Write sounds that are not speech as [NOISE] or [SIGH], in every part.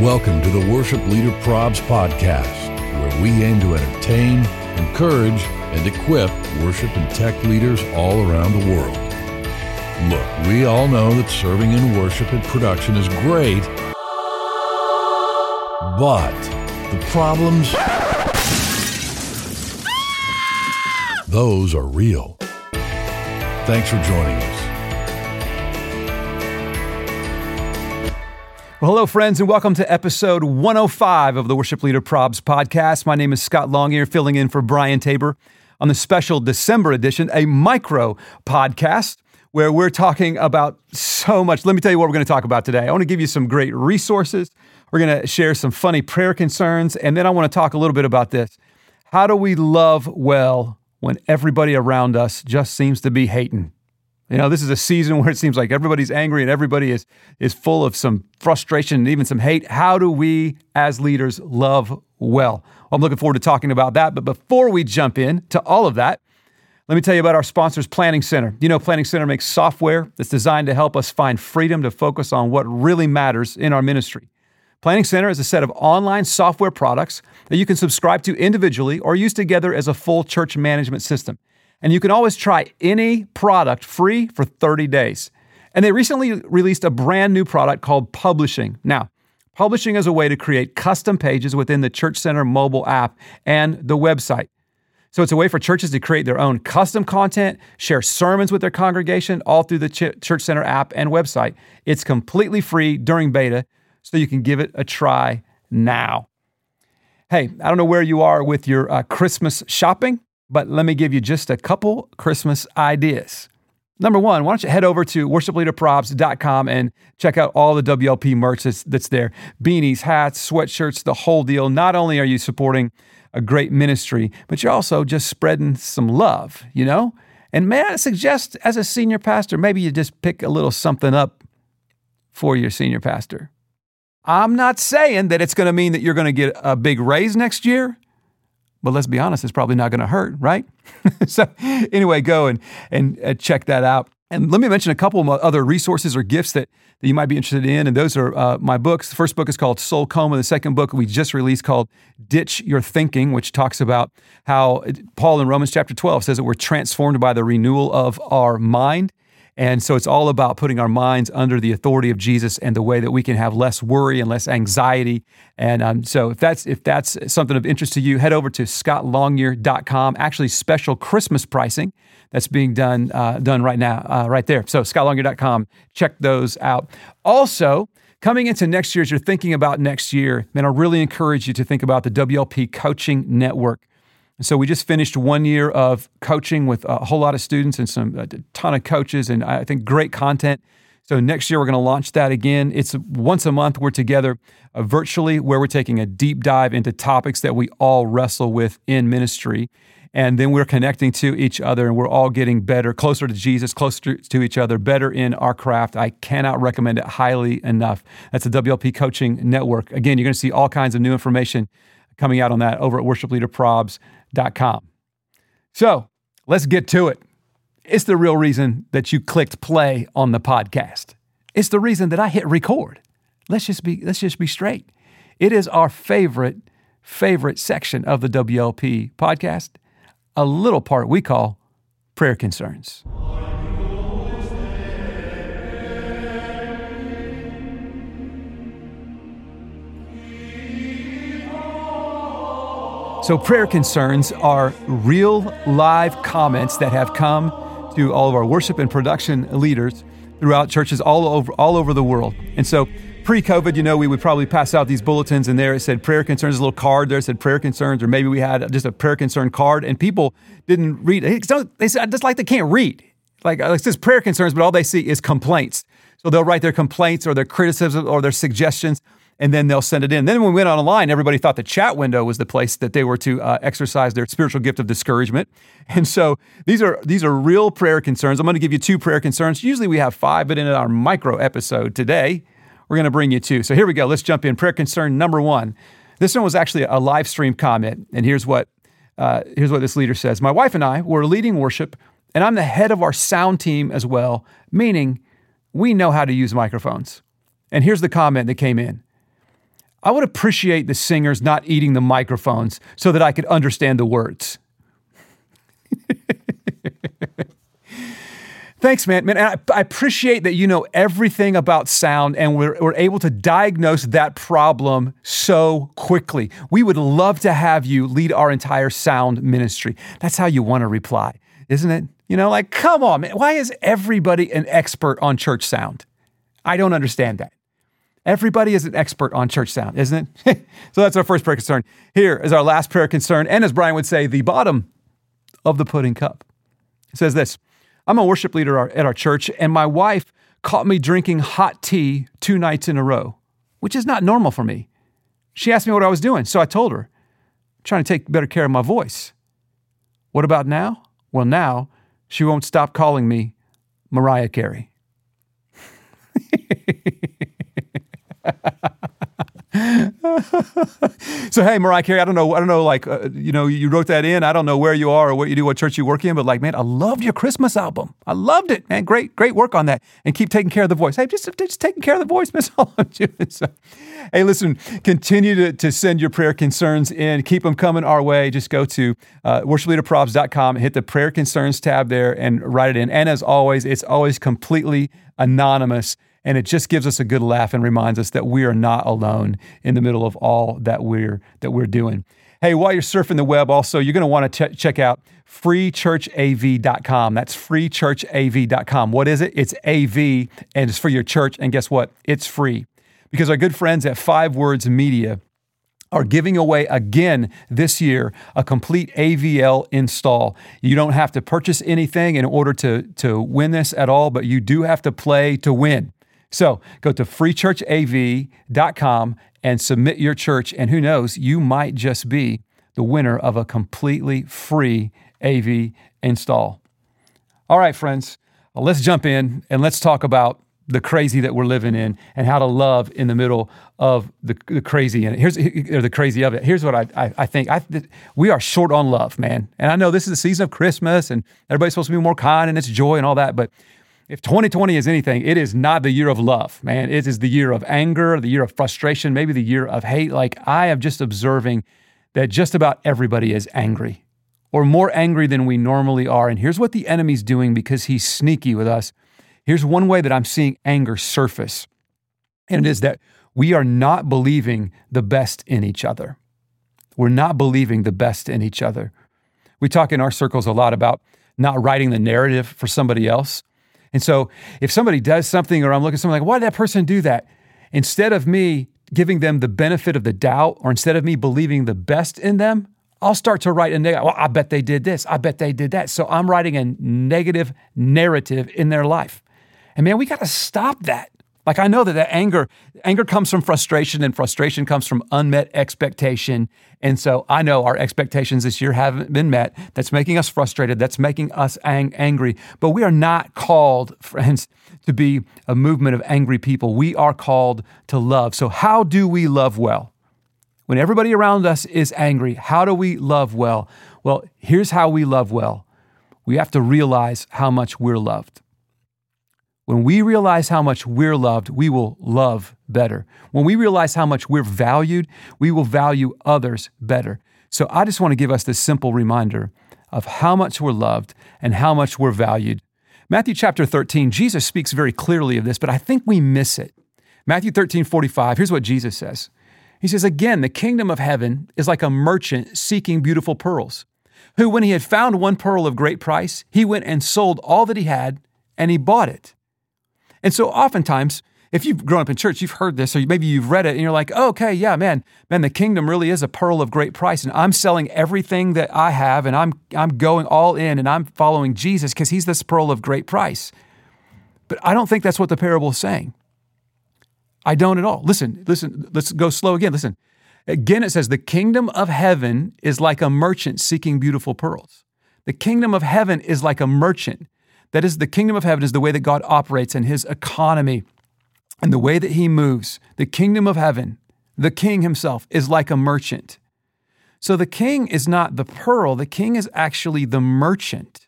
Welcome to the Worship Leader Probs podcast, where we aim to entertain, encourage, and equip worship and tech leaders all around the world. Look, we all know that serving in worship and production is great, but the problems, those are real. Thanks for joining us. Well, hello, friends, and welcome to episode 105 of the Worship Leader Probs podcast. My name is Scott Longyear, filling in for Brian Tabor on the special December edition, a micro podcast where we're talking about so much. Let me tell you what we're going to talk about today. I want to give you some great resources. We're going to share some funny prayer concerns, and then I want to talk a little bit about this. How do we love well when everybody around us just seems to be hating? You know, this is a season where it seems like everybody's angry and everybody is is full of some frustration and even some hate. How do we as leaders love well? I'm looking forward to talking about that, but before we jump in to all of that, let me tell you about our sponsors Planning Center. You know, Planning Center makes software that's designed to help us find freedom to focus on what really matters in our ministry. Planning Center is a set of online software products that you can subscribe to individually or use together as a full church management system. And you can always try any product free for 30 days. And they recently released a brand new product called Publishing. Now, Publishing is a way to create custom pages within the Church Center mobile app and the website. So it's a way for churches to create their own custom content, share sermons with their congregation all through the Ch- Church Center app and website. It's completely free during beta, so you can give it a try now. Hey, I don't know where you are with your uh, Christmas shopping, but let me give you just a couple Christmas ideas. Number one, why don't you head over to worshipleaderprobs.com and check out all the WLP merch that's, that's there beanies, hats, sweatshirts, the whole deal. Not only are you supporting a great ministry, but you're also just spreading some love, you know? And may I suggest, as a senior pastor, maybe you just pick a little something up for your senior pastor. I'm not saying that it's going to mean that you're going to get a big raise next year, but let's be honest, it's probably not going to hurt, right? [LAUGHS] so, anyway, go and, and uh, check that out. And let me mention a couple of other resources or gifts that, that you might be interested in. And those are uh, my books. The first book is called Soul Coma. The second book we just released called Ditch Your Thinking, which talks about how Paul in Romans chapter 12 says that we're transformed by the renewal of our mind. And so it's all about putting our minds under the authority of Jesus and the way that we can have less worry and less anxiety. And um, so if that's if that's something of interest to you, head over to scottlongyear.com. Actually, special Christmas pricing that's being done uh, done right now, uh, right there. So scottlongyear.com. Check those out. Also. Coming into next year, as you're thinking about next year, man, I really encourage you to think about the WLP Coaching Network. And so we just finished one year of coaching with a whole lot of students and some a ton of coaches, and I think great content. So next year we're going to launch that again. It's once a month we're together uh, virtually, where we're taking a deep dive into topics that we all wrestle with in ministry. And then we're connecting to each other and we're all getting better, closer to Jesus, closer to each other, better in our craft. I cannot recommend it highly enough. That's the WLP Coaching Network. Again, you're going to see all kinds of new information coming out on that over at worshipleaderprobs.com. So let's get to it. It's the real reason that you clicked play on the podcast. It's the reason that I hit record. Let's just be let's just be straight. It is our favorite favorite section of the WLP podcast, a little part we call prayer concerns. So, prayer concerns are real live comments that have come to all of our worship and production leaders throughout churches all over, all over the world. And so, pre COVID, you know, we would probably pass out these bulletins, and there it said prayer concerns, a little card there said prayer concerns, or maybe we had just a prayer concern card, and people didn't read it. They said, just like they can't read. Like, uh, it says prayer concerns, but all they see is complaints. So they'll write their complaints or their criticisms or their suggestions and then they'll send it in. Then when we went online, everybody thought the chat window was the place that they were to uh, exercise their spiritual gift of discouragement. [LAUGHS] And so these are these are real prayer concerns. I'm going to give you two prayer concerns. Usually we have five, but in our micro episode today, we're going to bring you two. So here we go. Let's jump in. Prayer concern number one. This one was actually a live stream comment, and here's what uh, here's what this leader says. My wife and I were leading worship, and I'm the head of our sound team as well, meaning we know how to use microphones. And here's the comment that came in. I would appreciate the singers not eating the microphones so that I could understand the words. [LAUGHS] Thanks, man. Man, I, I, appreciate that you know everything about sound and we're, we're able to diagnose that problem so quickly. We would love to have you lead our entire sound ministry. That's how you want to reply, isn't it? You know, like, come on, man. Why is everybody an expert on church sound? I don't understand that. Everybody is an expert on church sound, isn't it? [LAUGHS] so that's our first prayer concern. Here is our last prayer concern, and as Brian would say, the bottom of the pudding cup. It says this I'm a worship leader at our church, and my wife caught me drinking hot tea two nights in a row, which is not normal for me. She asked me what I was doing, so I told her, trying to take better care of my voice. What about now? Well, now she won't stop calling me Mariah Carey. [LAUGHS] [LAUGHS] so hey, Mariah Carey, I don't know, I don't know, like uh, you know, you wrote that in. I don't know where you are or what you do, what church you work in, but like, man, I loved your Christmas album. I loved it, man. Great, great work on that, and keep taking care of the voice. Hey, just just taking care of the voice, [LAUGHS] Miss. So, hey, listen, continue to, to send your prayer concerns in. Keep them coming our way. Just go to uh, worshipleaderprobs.com, hit the prayer concerns tab there, and write it in. And as always, it's always completely anonymous. And it just gives us a good laugh and reminds us that we are not alone in the middle of all that we're that we're doing. Hey, while you're surfing the web, also you're going to want to ch- check out freechurchav.com. That's freechurchav.com. What is it? It's AV and it's for your church. And guess what? It's free because our good friends at Five Words Media are giving away again this year a complete AVL install. You don't have to purchase anything in order to, to win this at all, but you do have to play to win. So go to freechurchav.com and submit your church. And who knows, you might just be the winner of a completely free AV install. All right, friends, let's jump in and let's talk about the crazy that we're living in and how to love in the middle of the, the crazy in it. Here's or the crazy of it. Here's what I, I, I think. I, we are short on love, man. And I know this is the season of Christmas and everybody's supposed to be more kind and it's joy and all that, but if 2020 is anything, it is not the year of love, man. It is the year of anger, the year of frustration, maybe the year of hate. Like I am just observing that just about everybody is angry or more angry than we normally are. And here's what the enemy's doing because he's sneaky with us. Here's one way that I'm seeing anger surface, and it is that we are not believing the best in each other. We're not believing the best in each other. We talk in our circles a lot about not writing the narrative for somebody else. And so if somebody does something or I'm looking at something like, why did that person do that? Instead of me giving them the benefit of the doubt or instead of me believing the best in them, I'll start to write a negative. Well, I bet they did this. I bet they did that. So I'm writing a negative narrative in their life. And man, we got to stop that. Like I know that that anger, anger comes from frustration, and frustration comes from unmet expectation. And so I know our expectations this year haven't been met. That's making us frustrated. That's making us ang- angry. But we are not called, friends, to be a movement of angry people. We are called to love. So how do we love well? When everybody around us is angry, how do we love well? Well, here's how we love well. We have to realize how much we're loved. When we realize how much we're loved, we will love better. When we realize how much we're valued, we will value others better. So I just want to give us this simple reminder of how much we're loved and how much we're valued. Matthew chapter 13, Jesus speaks very clearly of this, but I think we miss it. Matthew 13, 45, here's what Jesus says. He says, Again, the kingdom of heaven is like a merchant seeking beautiful pearls, who, when he had found one pearl of great price, he went and sold all that he had and he bought it. And so oftentimes, if you've grown up in church, you've heard this, or maybe you've read it, and you're like, oh, okay, yeah, man, man, the kingdom really is a pearl of great price, and I'm selling everything that I have, and I'm I'm going all in, and I'm following Jesus because He's this pearl of great price. But I don't think that's what the parable is saying. I don't at all. Listen, listen. Let's go slow again. Listen. Again, it says the kingdom of heaven is like a merchant seeking beautiful pearls. The kingdom of heaven is like a merchant that is, the kingdom of heaven is the way that God operates and his economy and the way that he moves. The kingdom of heaven, the king himself, is like a merchant. So the king is not the pearl, the king is actually the merchant.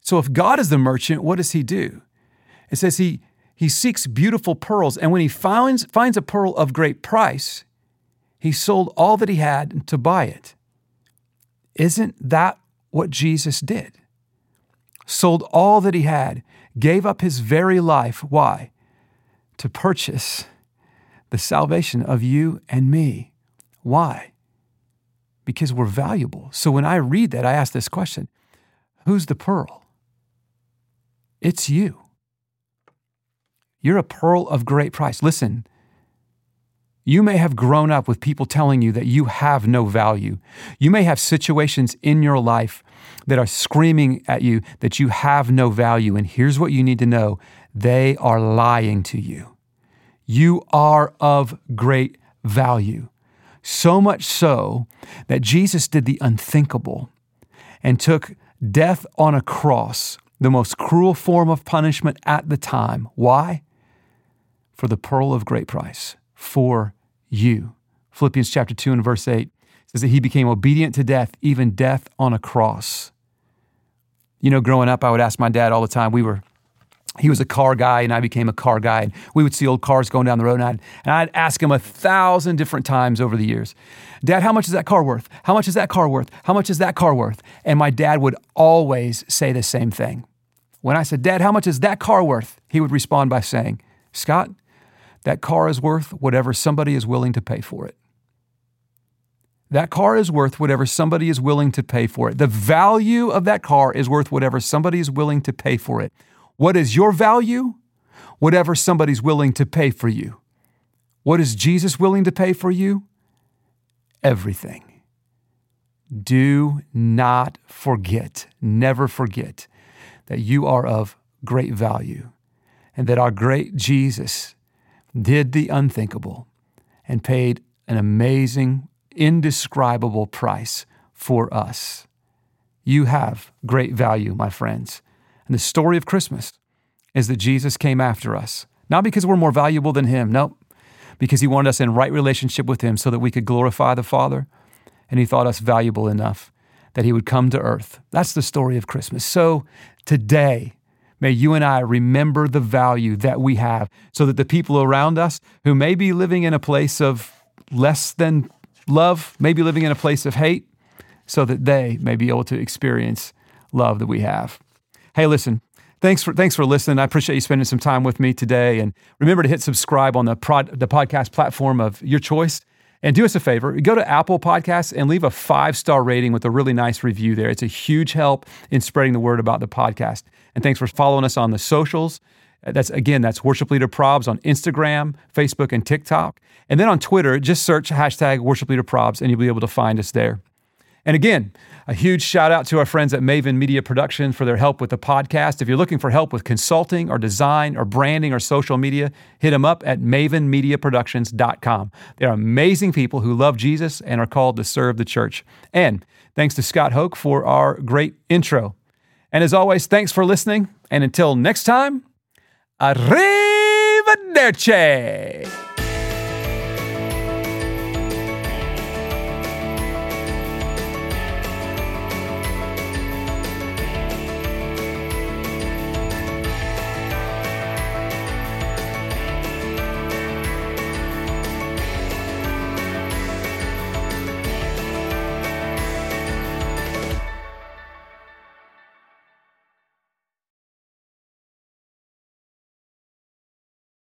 So if God is the merchant, what does he do? It says he, he seeks beautiful pearls, and when he finds, finds a pearl of great price, He sold all that he had to buy it. Isn't that what Jesus did? Sold all that he had, gave up his very life. Why? To purchase the salvation of you and me. Why? Because we're valuable. So when I read that, I ask this question Who's the pearl? It's you. You're a pearl of great price. Listen, you may have grown up with people telling you that you have no value. You may have situations in your life that are screaming at you that you have no value. And here's what you need to know they are lying to you. You are of great value. So much so that Jesus did the unthinkable and took death on a cross, the most cruel form of punishment at the time. Why? For the pearl of great price, for you. Philippians chapter 2 and verse 8 says that he became obedient to death, even death on a cross. You know, growing up, I would ask my dad all the time, we were he was a car guy and I became a car guy. And we would see old cars going down the road and I'd, and I'd ask him a thousand different times over the years, Dad, how much is that car worth? How much is that car worth? How much is that car worth? And my dad would always say the same thing. When I said, Dad, how much is that car worth? He would respond by saying, Scott, that car is worth whatever somebody is willing to pay for it. That car is worth whatever somebody is willing to pay for it. The value of that car is worth whatever somebody is willing to pay for it. What is your value? Whatever somebody's willing to pay for you. What is Jesus willing to pay for you? Everything. Do not forget, never forget that you are of great value and that our great Jesus did the unthinkable and paid an amazing, indescribable price for us. You have great value, my friends. And the story of Christmas is that Jesus came after us, not because we're more valuable than Him, no, because He wanted us in right relationship with Him so that we could glorify the Father. And He thought us valuable enough that He would come to earth. That's the story of Christmas. So today, May you and I remember the value that we have so that the people around us who may be living in a place of less than love, may be living in a place of hate, so that they may be able to experience love that we have. Hey, listen, thanks for thanks for listening. I appreciate you spending some time with me today. And remember to hit subscribe on the prod, the podcast platform of your choice. And do us a favor, go to Apple Podcasts and leave a five star rating with a really nice review there. It's a huge help in spreading the word about the podcast. And thanks for following us on the socials. Uh, that's again, that's Worship Leader Probs on Instagram, Facebook, and TikTok. And then on Twitter, just search hashtag Worship Leader Probs and you'll be able to find us there. And again, a huge shout out to our friends at Maven Media Production for their help with the podcast. If you're looking for help with consulting or design or branding or social media, hit them up at mavenmediaproductions.com. They're amazing people who love Jesus and are called to serve the church. And thanks to Scott Hoke for our great intro. And as always, thanks for listening. And until next time, arrivederci.